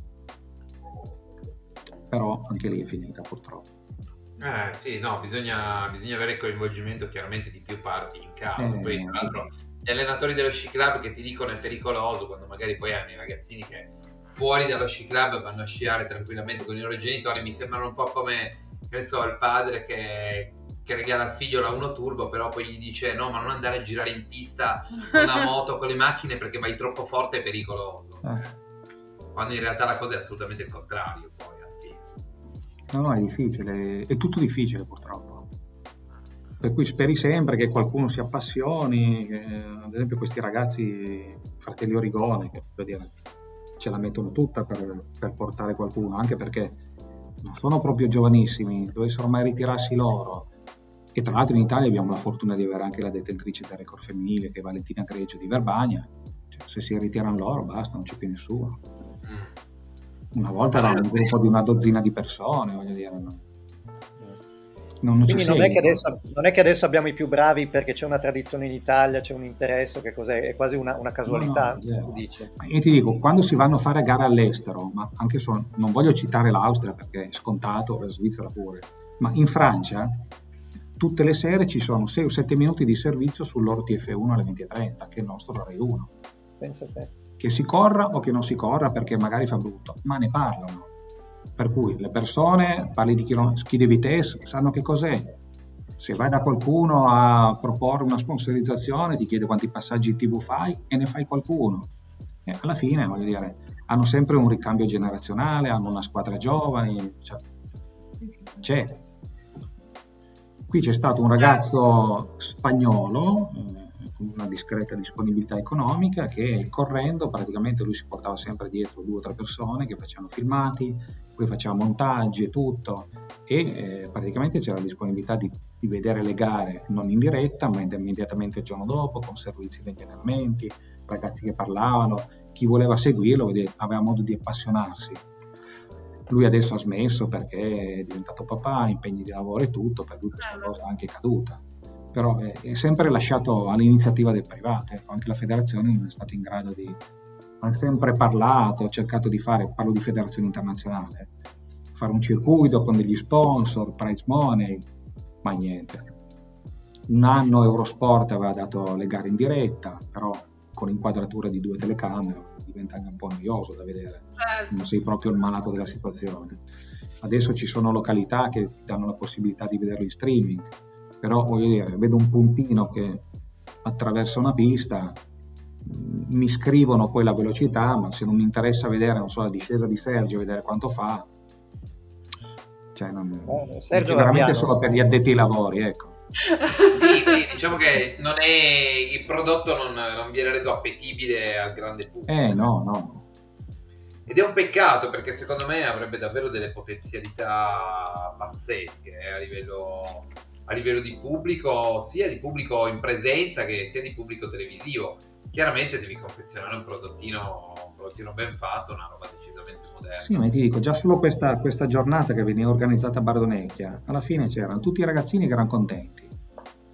Speaker 5: Però anche lì è finita purtroppo.
Speaker 3: Eh sì, no, bisogna, bisogna avere il coinvolgimento chiaramente di più parti in casa. Eh, poi tra l'altro gli allenatori dello sci club che ti dicono è pericoloso quando magari poi hanno i ragazzini che fuori dallo sci club vanno a sciare tranquillamente con i loro genitori, mi sembrano un po' come, che so, il padre che che regala al figlio la 1 Turbo, però poi gli dice no, ma non andare a girare in pista con la moto, con le macchine perché vai troppo forte e pericoloso. Eh. Quando in realtà la cosa è assolutamente il contrario, poi.
Speaker 5: No, no, è difficile, è tutto difficile purtroppo. Per cui speri sempre che qualcuno si appassioni, che, ad esempio questi ragazzi, fratelli Origone, che per dire, ce la mettono tutta per, per portare qualcuno, anche perché non sono proprio giovanissimi, dovessero mai ritirarsi loro e tra l'altro in Italia abbiamo la fortuna di avere anche la detentrice del record femminile che è Valentina Greggio di Verbagna, cioè, se si ritirano loro basta, non c'è più nessuno. Mm. Una volta era un gruppo di una dozzina di persone, voglio dire. No?
Speaker 4: Non, non, non, è adesso, non, è che adesso abbiamo i più bravi perché c'è una tradizione in Italia, c'è un interesse, che cos'è? È quasi una, una casualità. No,
Speaker 5: e ti dico, quando si vanno a fare gare all'estero, ma anche se non voglio citare l'Austria perché è scontato, la Svizzera pure, ma in Francia tutte le sere ci sono 6 o 7 minuti di servizio sul loro TF1 alle 20.30, che è il nostro Rai 1.
Speaker 4: Pensa a te.
Speaker 5: Che si corra o che non si corra perché magari fa brutto, ma ne parlano. Per cui le persone, parli di ski di vitesse, sanno che cos'è. Se vai da qualcuno a proporre una sponsorizzazione, ti chiede quanti passaggi tv fai e ne fai qualcuno. E alla fine, voglio dire, hanno sempre un ricambio generazionale, hanno una squadra giovane, cioè, c'è, Qui c'è stato un ragazzo spagnolo eh, con una discreta disponibilità economica che correndo praticamente lui si portava sempre dietro due o tre persone che facevano filmati, poi faceva montaggi e tutto e eh, praticamente c'era la disponibilità di, di, vedere le gare non in diretta ma immediatamente il giorno dopo con servizi degli allenamenti, ragazzi che parlavano, chi voleva seguirlo aveva modo di appassionarsi lui adesso ha smesso perché è diventato papà, impegni di lavoro e tutto, per lui questa cosa è anche caduta. Però è, è sempre lasciato all'iniziativa del privato, ecco, anche la federazione non è stata in grado di... Ha sempre parlato, ha cercato di fare, parlo di federazione internazionale, fare un circuito con degli sponsor, prize money, ma niente. Un anno Eurosport aveva dato le gare in diretta, però con inquadrature di due telecamere, diventa anche un po' noioso da vedere,
Speaker 2: Certo.
Speaker 5: non sei proprio il malato della situazione. Adesso ci sono località che ti danno la possibilità di vederlo in streaming, però voglio dire, vedo un puntino che attraversa una pista, mi scrivono poi la velocità, ma se non mi interessa vedere, non so, la discesa di Sergio, vedere quanto fa, cioè non,
Speaker 4: Eh, Sergio
Speaker 5: è veramente solo per gli addetti ai lavori, ecco.
Speaker 3: Sì, sì, diciamo che non è, il prodotto non, non viene reso appetibile al grande pubblico.
Speaker 5: Eh no, no,
Speaker 3: Ed è un peccato perché secondo me avrebbe davvero delle potenzialità pazzesche eh, a, livello, a livello di pubblico, sia di pubblico in presenza che sia di pubblico televisivo. Chiaramente devi confezionare un prodottino, un prodottino ben fatto, una roba decisamente moderna.
Speaker 5: Sì, ma ti dico, già solo questa, questa giornata che veniva organizzata a Bardonecchia, alla fine c'erano tutti i ragazzini che erano contenti,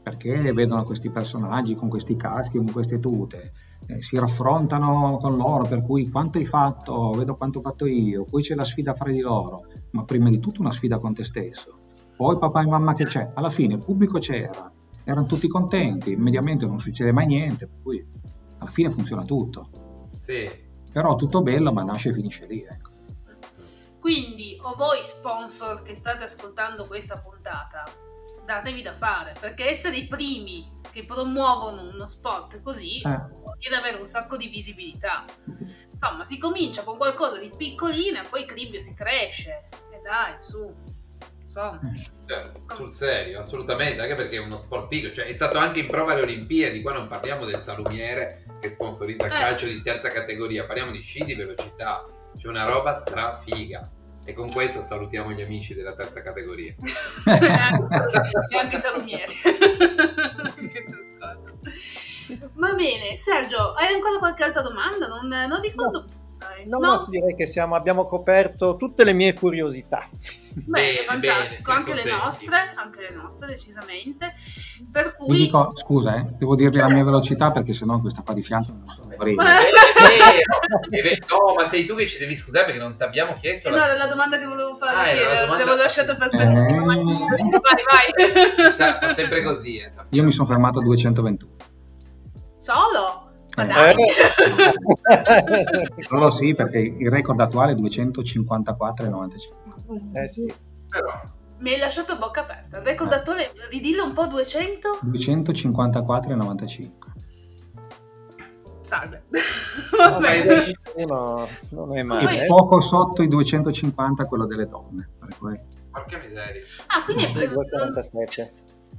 Speaker 5: perché vedono questi personaggi con questi caschi, con queste tute, eh, si raffrontano con loro, per cui quanto hai fatto, vedo quanto ho fatto io, poi c'è la sfida fra di loro, ma prima di tutto una sfida con te stesso, poi papà e mamma che c'è, alla fine il pubblico c'era, erano tutti contenti, mediamente non succede mai niente, per cui alla fine funziona tutto,
Speaker 3: Sì.
Speaker 5: però tutto bello ma nasce e finisce lì, ecco.
Speaker 2: Quindi, o voi sponsor che state ascoltando questa puntata, datevi da fare, perché essere i primi che promuovono uno sport così
Speaker 5: Eh.
Speaker 2: vuol dire avere un sacco di visibilità. Insomma, si comincia con qualcosa di piccolino e poi cribbio si cresce. E dai, su. Insomma.
Speaker 3: Cioè, sul serio, assolutamente, anche perché è uno sport figo, cioè è stato anche in prova alle Olimpiadi, qua non parliamo del salumiere che sponsorizza il
Speaker 2: Eh.
Speaker 3: calcio di terza categoria, parliamo di sci di velocità, c'è una roba strafiga. E con questo salutiamo gli amici della terza categoria.
Speaker 2: e anche, i salumieri. che ci ascoltano. Va bene, Sergio, hai ancora qualche altra domanda? Non, non ricordo più,
Speaker 4: No, no, direi che siamo, abbiamo coperto tutte le mie curiosità.
Speaker 2: Bene, fantastico,
Speaker 3: bene,
Speaker 2: anche le nostre, anche le nostre decisamente. Per cui
Speaker 5: dico, scusa, eh, devo dirvi la mia velocità perché sennò questa qua di fianco non so
Speaker 3: È vero, è vero. No, ma sei tu che ci devi scusare perché non ti abbiamo chiesto.
Speaker 2: Eh,
Speaker 3: la-
Speaker 2: no, era la domanda che volevo fare,
Speaker 3: Ah,
Speaker 2: che
Speaker 3: era la domanda-
Speaker 2: l'avevo lasciata per
Speaker 5: Eh.
Speaker 2: penultima. Vai, vai.
Speaker 3: Sa- sempre così. eh.
Speaker 5: Io mi sono fermato a 221.
Speaker 2: Solo? Ma
Speaker 5: Eh.
Speaker 2: dai.
Speaker 5: Solo sì, perché il record attuale è 254,95.
Speaker 4: Eh sì.
Speaker 3: Però,
Speaker 2: Mi hai lasciato a bocca aperta. Il record attuale, ridillo un po' 200?
Speaker 5: 254,95.
Speaker 2: Salve.
Speaker 4: No,
Speaker 2: Va bene.
Speaker 4: uno non è male.
Speaker 5: E
Speaker 4: eh.
Speaker 5: poco sotto i 250 quello delle donne. per cui-
Speaker 3: porca miseria.
Speaker 2: Ah, quindi è,
Speaker 4: Sì,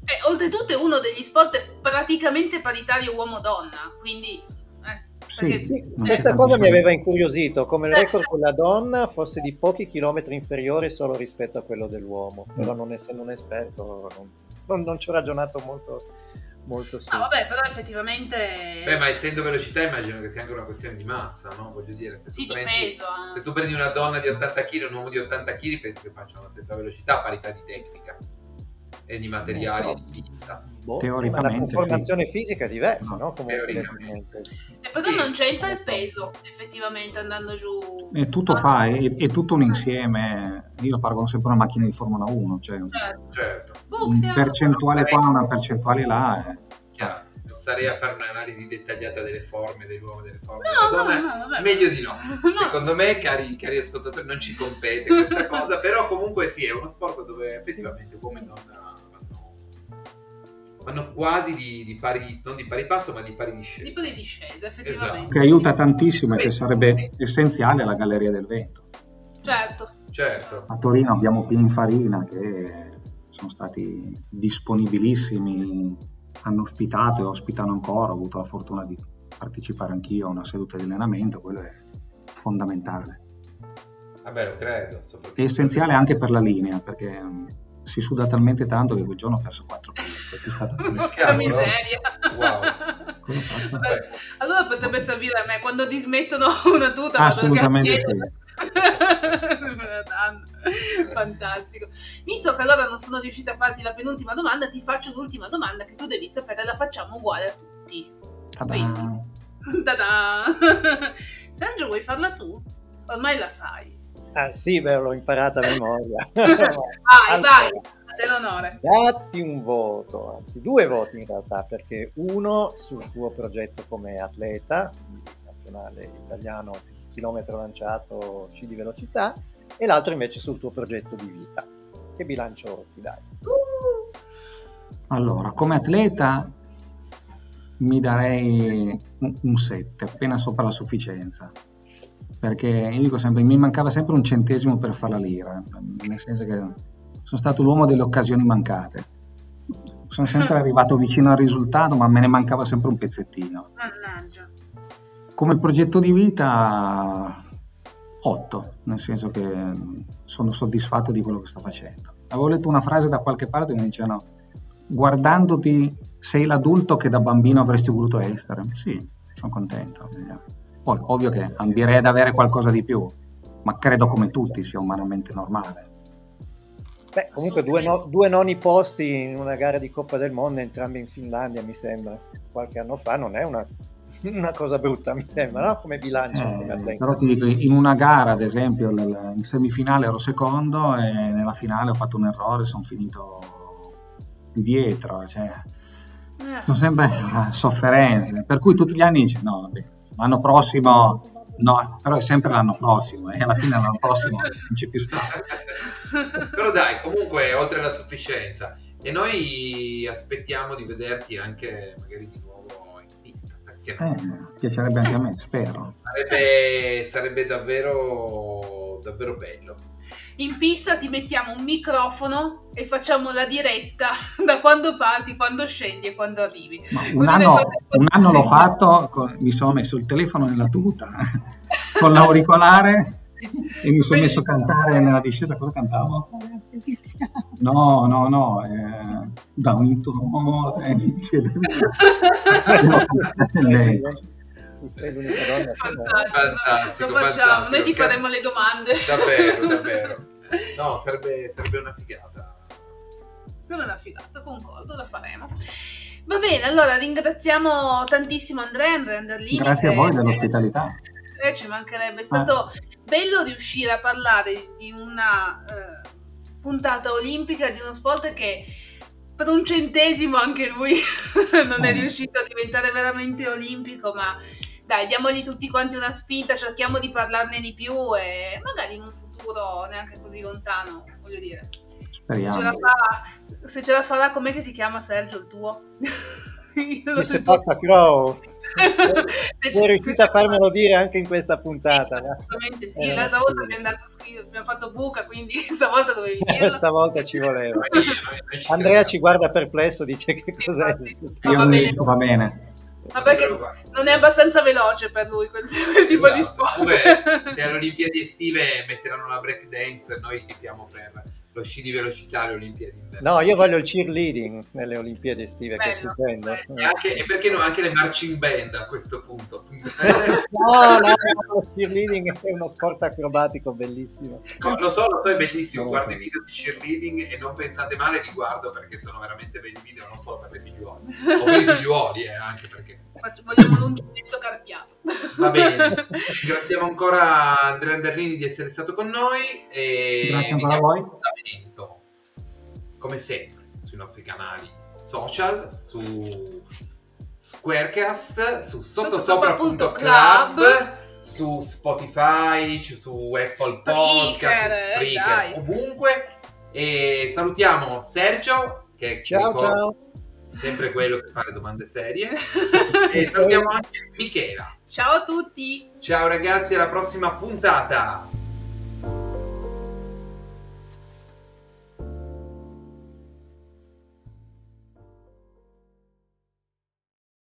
Speaker 4: 2,47.
Speaker 2: Eh, oltretutto è uno degli sport praticamente paritario uomo-donna, quindi... eh,
Speaker 5: Sì,
Speaker 2: perché-
Speaker 4: Sì,
Speaker 5: non
Speaker 4: questa cosa mi aveva incuriosito, come il record con la donna fosse di pochi chilometri inferiore solo rispetto a quello dell'uomo, però non essendo un esperto non, non- non ci ho ragionato molto, molto su.
Speaker 2: Ah, vabbè, però effettivamente...
Speaker 3: Beh, ma essendo velocità immagino che sia anche una questione di massa, no? Voglio dire, se tu,
Speaker 2: Sì, di
Speaker 3: prendi,
Speaker 2: peso. eh.
Speaker 3: se tu prendi una donna di 80 kg e un uomo di 80 kg, penso che facciano la stessa velocità a parità di tecnica e di materiali e di pista.
Speaker 4: Boh,
Speaker 5: teoricamente,
Speaker 4: la conformazione fisica è diversa,
Speaker 5: No,
Speaker 4: no? Comunque,
Speaker 3: teoricamente.
Speaker 2: E però
Speaker 3: Sì.
Speaker 2: non c'entra il peso, effettivamente, andando giù.
Speaker 5: E tutto fa, è, è tutto un insieme. Io lo paragono sempre a una macchina di Formula 1, cioè
Speaker 2: Certo.
Speaker 3: Certo,
Speaker 5: un
Speaker 2: sì,
Speaker 5: percentuale qua, una percentuale là. eh.
Speaker 3: chiaro. Starei a fare un'analisi dettagliata delle forme dell'uomo delle forme
Speaker 2: No,
Speaker 3: della
Speaker 2: no,
Speaker 3: donna.
Speaker 2: no, vabbè.
Speaker 3: Meglio di no.
Speaker 2: No.
Speaker 3: Secondo me, cari, cari ascoltatori, non ci compete questa cosa, però comunque sì, è uno sport dove effettivamente uomo e donna vanno, vanno quasi di, di pari, non di pari passo, ma di pari discesa.
Speaker 2: Tipo di discesa,
Speaker 3: Esatto.
Speaker 2: effettivamente.
Speaker 5: Che aiuta
Speaker 2: sì.
Speaker 5: tantissimo e che sarebbe essenziale la Galleria del Vento.
Speaker 2: Certo.
Speaker 3: Certo.
Speaker 5: A Torino abbiamo Pininfarina che sono stati disponibilissimi, hanno ospitato e ospitano ancora, ho avuto la fortuna di partecipare anch'io a una seduta di allenamento, quello è fondamentale.
Speaker 3: Vabbè, lo credo.
Speaker 5: È essenziale anche per la linea, perché mm, si suda talmente tanto che quel giorno ho perso 4 kg. È stata
Speaker 2: Porca miseria.
Speaker 3: Wow.
Speaker 2: Allora potrebbe servire a me quando dismettono una tuta. vado
Speaker 5: Assolutamente
Speaker 2: a Fantastico. Visto che allora non sono riuscita a farti la penultima domanda, ti faccio l'ultima domanda che tu devi sapere, la facciamo uguale a tutti.
Speaker 5: Ta-da!
Speaker 2: Ta-da! Sergio, vuoi farla tu? Ormai la sai.
Speaker 4: Ah sì, beh, l'ho imparata a memoria.
Speaker 2: Vai,
Speaker 4: Allora,
Speaker 2: vai. dell'onore.
Speaker 4: Datti un voto, anzi due voti in realtà, perché uno sul tuo progetto come atleta, nazionale italiano, chilometro lanciato, sci di velocità, e l'altro invece sul tuo progetto di vita. Che bilancio ti dai?
Speaker 5: Allora, come atleta mi darei un 7, appena sopra la sufficienza. Perché io dico sempre, mi mancava sempre un centesimo per fare la lira, nel senso che sono stato l'uomo delle occasioni mancate. Sono sempre arrivato vicino al risultato, ma me ne mancava sempre un pezzettino.
Speaker 2: mannaggia.
Speaker 5: Come progetto di vita 8, nel senso che sono soddisfatto di quello che sto facendo. Avevo letto una frase da qualche parte che mi dicevano guardandoti sei l'adulto che da bambino avresti voluto essere. Sì, sono contento. Poi ovvio che ambirei ad avere qualcosa di più, ma credo come tutti sia umanamente normale.
Speaker 4: Beh, comunque due, no- due noni posti in una gara di Coppa del Mondo, entrambi in Finlandia, mi sembra, qualche anno fa, non è una, una cosa brutta, mi sembra, no? Come bilancio.
Speaker 5: Eh, però ti dico, in una gara, ad esempio, in semifinale ero secondo e nella finale ho fatto un errore, sono finito di dietro, cioè,
Speaker 2: Eh,
Speaker 5: sono sempre eh, sofferenze, per cui tutti gli anni dici no, vabbè, l'anno prossimo no, però è sempre l'anno prossimo e alla fine l'anno prossimo non c'è più stato.
Speaker 3: Però dai, comunque, oltre alla sufficienza. E noi aspettiamo di vederti anche magari di
Speaker 5: Eh, piacerebbe anche a me, spero.
Speaker 3: Sarebbe, sarebbe davvero, davvero bello.
Speaker 2: In pista ti mettiamo un microfono e facciamo la diretta da quando parti, quando scendi e quando arrivi.
Speaker 5: Ma un anno, un anno l'ho fatto, con- mi sono messo il telefono nella tuta con l'auricolare e mi sono messo a cantare nella discesa. Cosa cantavo? No, no, no, eh, da un
Speaker 4: l'unica donna che-
Speaker 2: Fantastico, lo facciamo, noi ti faremo le domande.
Speaker 3: Davvero, davvero. No, sarebbe, sarebbe una figata.
Speaker 2: Come una figata, concordo, la faremo. Va bene, allora ringraziamo tantissimo Andrea, Andrea Anderlini.
Speaker 5: Grazie a voi dell'ospitalità.
Speaker 2: Eh, ci mancherebbe, è stato bello riuscire a parlare di una eh, puntata olimpica di uno sport che per un centesimo anche lui non è
Speaker 5: Eh.
Speaker 2: riuscito a diventare veramente olimpico, ma dai, diamogli tutti quanti una spinta, cerchiamo di parlarne di più e magari in un futuro neanche così lontano, voglio dire. Se ce, la
Speaker 5: Speriamo.
Speaker 2: fa, se ce la farà, com'è che si chiama Sergio il tuo? Il
Speaker 4: se
Speaker 2: tuo-
Speaker 4: passa Crow.
Speaker 2: Se
Speaker 4: Sei
Speaker 2: ci-
Speaker 4: riuscita a farmelo dire anche in questa puntata.
Speaker 2: Sì,
Speaker 4: va?
Speaker 2: assolutamente sì,
Speaker 4: Eh,
Speaker 2: l'altra
Speaker 4: sì.
Speaker 2: volta abbiamo, dato abbiamo fatto buca, quindi stavolta dovevi dirlo.
Speaker 4: Stavolta ci voleva. Andrea ci guarda perplesso, dice che
Speaker 2: Sì,
Speaker 4: cos'è.
Speaker 2: infatti.
Speaker 5: Io
Speaker 2: va
Speaker 5: non
Speaker 2: bene.
Speaker 5: riesco, va bene.
Speaker 2: Ma perché non è abbastanza veloce per lui quel, quel tipo di
Speaker 3: Esatto.
Speaker 2: sport.
Speaker 3: Se alle Olimpiadi estive metteranno la break dance, noi tipiamo per lo sci di velocità alle Olimpiadi invernali.
Speaker 4: No, io voglio il cheerleading nelle Olimpiadi estive, che è
Speaker 2: Bello,
Speaker 4: stupendo.
Speaker 2: bello.
Speaker 3: E, anche, e perché no, anche le marching band a questo punto.
Speaker 4: No, no, no, lo cheerleading è uno sport acrobatico bellissimo.
Speaker 3: No, lo so, lo so, è bellissimo. Guardo i video di cheerleading e non pensate male, li guardo perché sono veramente belli video, non solo per le figliuole. O per i figliuoli, eh, anche perché.
Speaker 2: Vogliamo l'uncinetto carpiato.
Speaker 3: Va bene. Ringraziamo ancora Andrea Anderlini di essere stato con noi. E
Speaker 5: Grazie ancora a voi.
Speaker 3: Appuntamento, Come sempre, sui nostri canali social, su Squarecast, su sottosopra.club, su Spotify, su Apple
Speaker 2: Spreaker,
Speaker 3: Podcast,
Speaker 2: eh,
Speaker 3: Spreaker,
Speaker 2: dai.
Speaker 3: ovunque. E salutiamo Sergio, che
Speaker 4: Ciao,
Speaker 3: ricordo,
Speaker 4: ciao.
Speaker 3: è sempre quello che fa le domande serie. e salutiamo anche Michela.
Speaker 2: Ciao a tutti!
Speaker 3: Ciao ragazzi, alla prossima puntata.